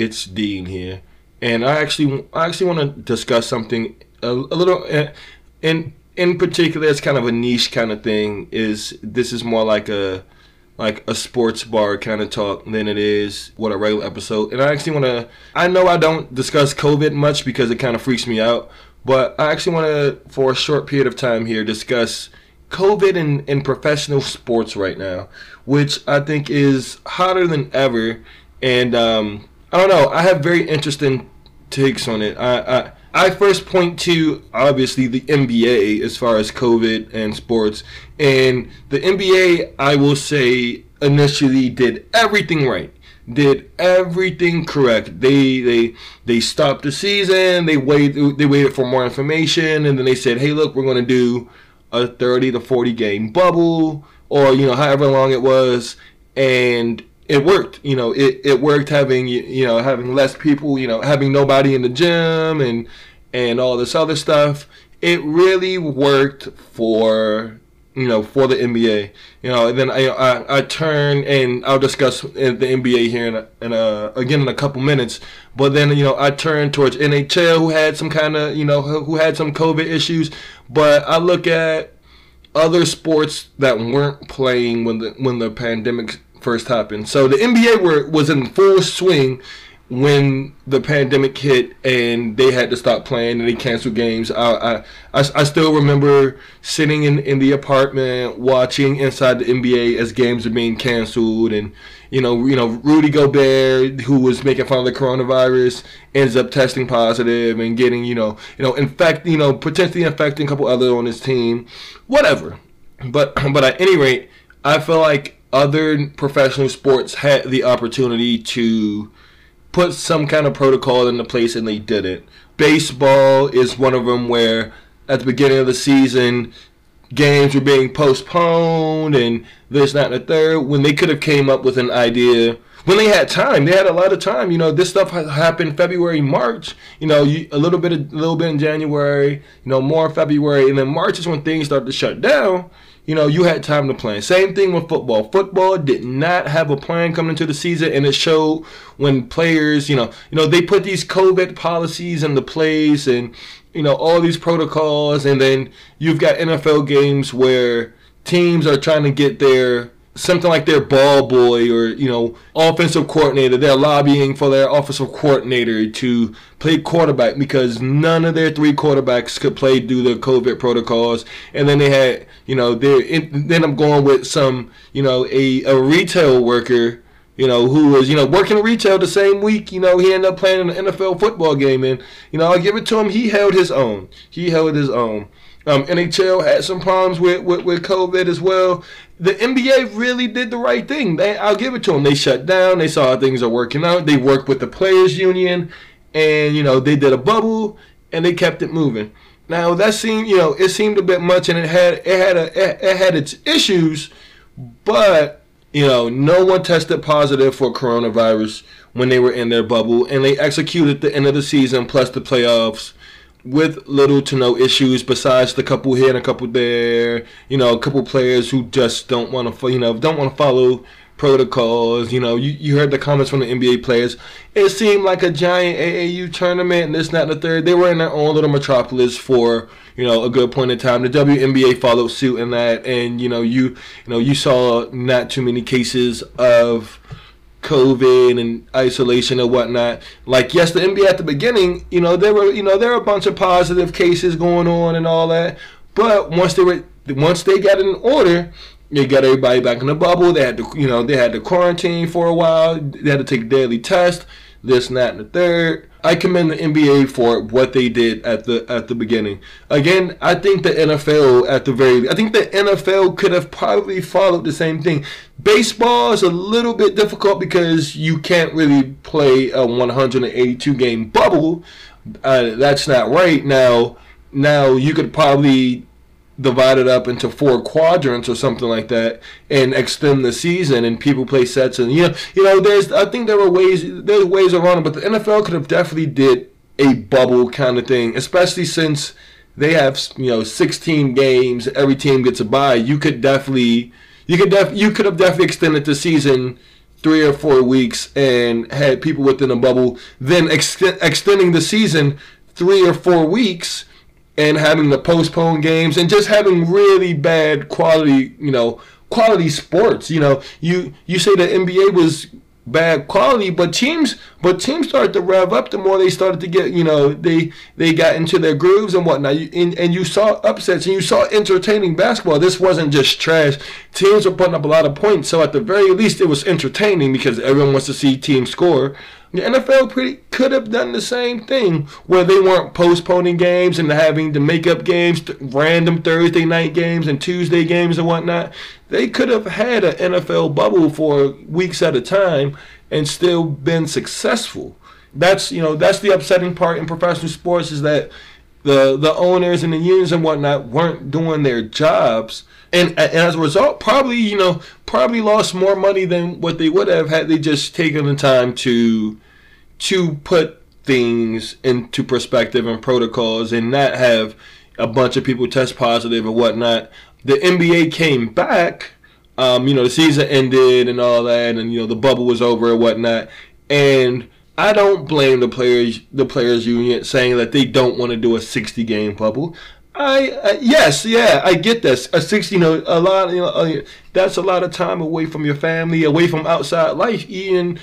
It's Dean here, and I actually I actually want to discuss something a, a little uh, in in particular. It's kind of a niche kind of thing. Is this is more like a like a sports bar kind of talk than it is what a regular episode. And I actually want to. I know I don't discuss COVID much because it kind of freaks me out, but I actually want to, for a short period of time here, discuss COVID in, in professional sports right now, which I think is hotter than ever. And um, I don't know. I have very interesting takes on it. I, I I first point to obviously the NBA as far as COVID and sports, and the NBA I will say initially did everything right, did everything correct. They they they stopped the season. They waited they waited for more information, and then they said, hey, look, we're going to do a 30 to 40 game bubble, or you know however long it was, and it worked. You know, it, it worked having you know having less people. You know, having nobody in the gym and and all this other stuff. It really worked for you know for the NBA. You know, and then I I, I turn and I'll discuss the NBA here in, a, in a, again in a couple minutes. But then you know I turn towards NHL who had some kind of you know who had some COVID issues. But I look at other sports that weren't playing when the when the pandemic first happened. So the NBA were was in full swing when the pandemic hit and they had to stop playing and they canceled games. I I, I, still remember sitting in, in the apartment watching inside the NBA as games are being canceled and you know you know Rudy Gobert who was making fun of the coronavirus ends up testing positive and getting you know you know infect you know potentially infecting a couple other on his team whatever but but at any rate I feel like other professional sports had the opportunity to put some kind of protocol into place and they didn't. Baseball is one of them where at the beginning of the season games were being postponed and this, that, and the third when they could have came up with an idea when they had time. They had a lot of time. You know, this stuff happened February, March. You know, you, a little bit, a little bit in January. You know, more February, and then March is when things start to shut down you know, you had time to plan. Same thing with football. Football did not have a plan coming into the season, and it showed when players, you know, you know, they put these COVID policies into place and you know all these protocols, and then you've got NFL games where teams are trying to get their something like their ball boy or you know offensive coordinator they're lobbying for their offensive coordinator to play quarterback because none of their three quarterbacks could play due to the covid protocols and then they had you know they then i'm going with some you know a, a retail worker you know, who was, you know, working retail the same week, you know, he ended up playing an NFL football game. And, you know, I'll give it to him. He held his own. He held his own. Um, NHL had some problems with, with, with COVID as well the NBA really did the right thing. They, I'll give it to them. They shut down. They saw how things are working out. They worked with the players' union, and you know they did a bubble, and they kept it moving. Now that seemed, you know, it seemed a bit much, and it had it had a it had its issues, but you know, no one tested positive for coronavirus when they were in their bubble, and they executed the end of the season plus the playoffs with little to no issues besides the couple here and a couple there. You know, a couple players who just don't want to, you know, don't want to follow protocols. You know, you, you heard the comments from the NBA players. It seemed like a giant AAU tournament and this, not the third. They were in their own little metropolis for you know a good point in time. The WNBA followed suit in that, and you know you you know you saw not too many cases of COVID and isolation and whatnot. Like yes, the NBA at the beginning, you know, there were you know there were a bunch of positive cases going on and all that. But once they were once they got in order, they got everybody back in the bubble. They had to you know they had to quarantine for a while. They had to take daily tests, this and that and the third. I commend the NBA for what they did at the at the beginning. Again, I think the NFL at the very I think the NFL could have probably followed the same thing. Baseball is a little bit difficult because you can't really play a 182 game bubble. Uh, that's not right. Now, now you could probably divided up into four quadrants or something like that and extend the season and people play sets and you know you know there's I think there were ways there's ways around it but the NFL could have definitely did a bubble kind of thing especially since they have you know 16 games every team gets a bye. You could definitely you could def you could have definitely extended the season three or four weeks and had people within a bubble, then ex- extending the season three or four weeks and having to postpone games and just having really bad quality, you know, quality sports. You know, you you say the NBA was bad quality, but teams but teams started to rev up the more they started to get you know they they got into their grooves and whatnot. You, and, and you saw upsets and you saw entertaining basketball. This wasn't just trash. Teams were putting up a lot of points, so at the very least it was entertaining because everyone wants to see teams score. The NFL pretty could have done the same thing where they weren't postponing games and having to make up games, random Thursday night games and Tuesday games and whatnot. They could have had an NFL bubble for weeks at a time and still been successful. That's you know that's the upsetting part in professional sports is that the the owners and the unions and whatnot weren't doing their jobs. And, and, as a result, probably you know probably lost more money than what they would have had they just taken the time to to put things into perspective and protocols and not have a bunch of people test positive and whatnot. The NBA came back. Um, you know, the season ended and all that, and you know the bubble was over and whatnot. And I don't blame the players, the players union, saying that they don't want to do a 60 game bubble. I uh, yes, yeah, I get this. A 60, you know, a lot, you know, uh, that's a lot of time away from your family, away from outside life. Even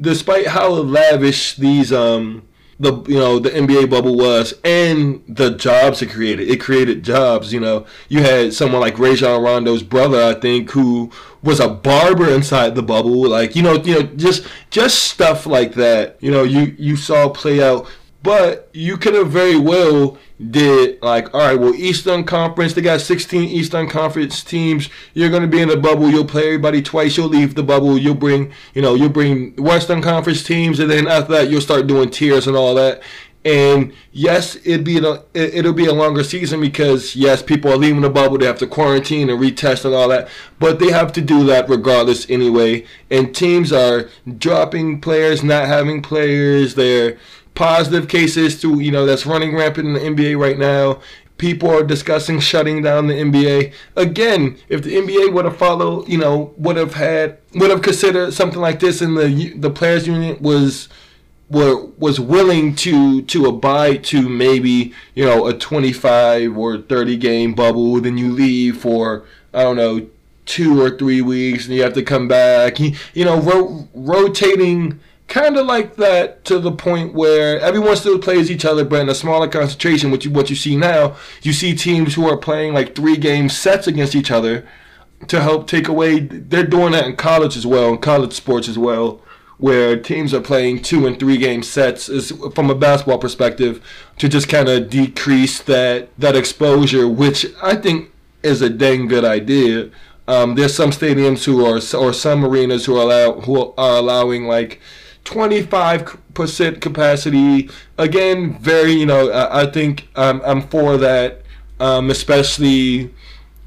despite how lavish these um the you know the NBA bubble was and the jobs it created. It created jobs. You know, you had someone like Rajon Rondo's brother, I think, who was a barber inside the bubble. Like you know, you know, just just stuff like that. You know, you you saw play out. But you could have very well did like, all right, well, Eastern Conference, they got 16 Eastern Conference teams. You're going to be in the bubble. You'll play everybody twice. You'll leave the bubble. You'll bring, you know, you'll bring Western Conference teams, and then after that, you'll start doing tiers and all that. And yes, it'd be a, it'll be a longer season because yes, people are leaving the bubble. They have to quarantine and retest and all that, but they have to do that regardless anyway. And teams are dropping players, not having players. They're positive cases to you know that's running rampant in the NBA right now. People are discussing shutting down the NBA again. If the NBA would have followed, you know, would have had, would have considered something like this, and the the players' union was were was willing to to abide to maybe you know a 25 or 30 game bubble, then you leave for I don't know two or three weeks, and you have to come back. You, you know, ro- rotating kind of like that to the point where everyone still plays each other, but in a smaller concentration. What you what you see now, you see teams who are playing like three game sets against each other to help take away. They're doing that in college as well, in college sports as well, where teams are playing two and three game sets is from a basketball perspective to just kind of decrease that that exposure, which I think is a dang good idea. Um, there's some stadiums who are or some arenas who allow who are allowing like 25% capacity. Again, very, you know, I, I think um, I'm for that, um, especially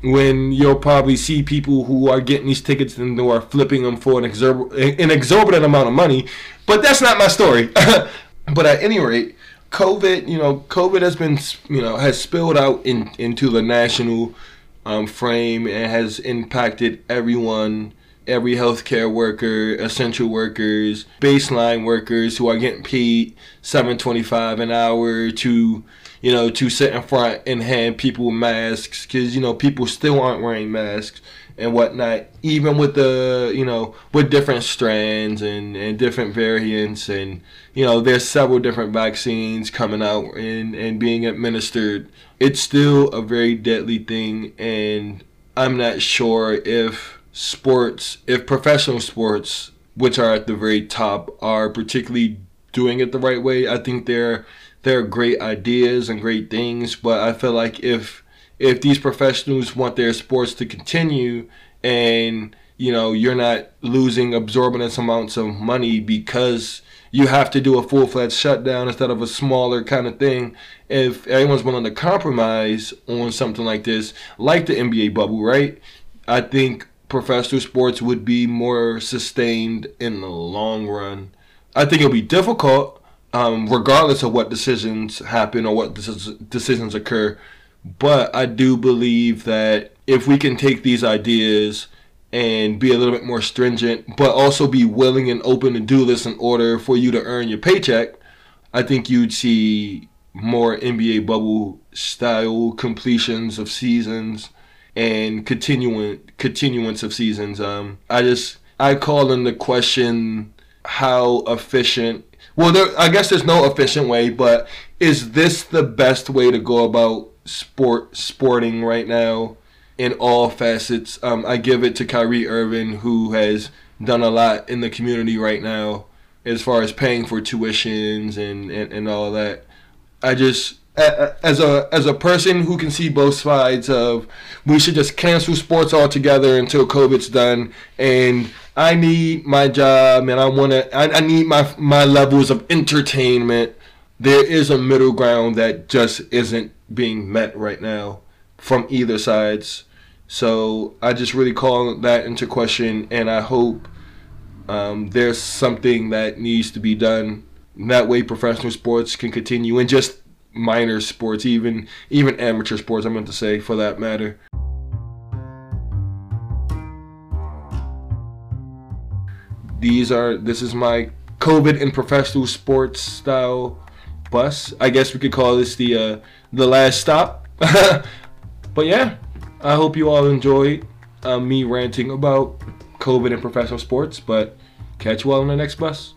when you'll probably see people who are getting these tickets and who are flipping them for an, exorb- an exorbitant amount of money. But that's not my story. but at any rate, COVID, you know, COVID has been, you know, has spilled out in, into the national um, frame and has impacted everyone every healthcare worker, essential workers, baseline workers who are getting paid seven twenty five an hour to you know to sit in front and hand people masks because you know people still aren't wearing masks and whatnot even with the you know with different strands and, and different variants and you know there's several different vaccines coming out and, and being administered. It's still a very deadly thing and i'm not sure if sports, if professional sports, which are at the very top, are particularly doing it the right way, I think they're they're great ideas and great things. But I feel like if if these professionals want their sports to continue and you know you're not losing absorbent amounts of money because you have to do a full-fledged shutdown instead of a smaller kind of thing if everyone's willing to compromise on something like this like the nba bubble right i think professional sports would be more sustained in the long run. I think it'll be difficult, um, regardless of what decisions happen or what decisions occur. But I do believe that if we can take these ideas and be a little bit more stringent, but also be willing and open to do this in order for you to earn your paycheck, I think you'd see more NBA bubble style completions of seasons and continuing continuance of seasons. Um, I just I call into question how efficient. Well, there, I guess there's no efficient way, but is this the best way to go about sport sporting right now? in all facets. Um, I give it to Kyrie Irving, who has done a lot in the community right now as far as paying for tuitions and, and, and all that. I just as a as a person who can see both sides of we should just cancel sports altogether until COVID's done. And I need my job and I want to I, I need my my levels of entertainment. There is a middle ground that just isn't being met right now from either sides. So I just really call that into question, and I hope um, there's something that needs to be done. That way, professional sports can continue, and just minor sports, even even amateur sports. I meant to say, for that matter. These are this is my COVID and professional sports style bus. I guess we could call this the uh, the last stop. but yeah. I hope you all enjoyed uh, me ranting about COVID and professional sports, but catch you all on the next bus.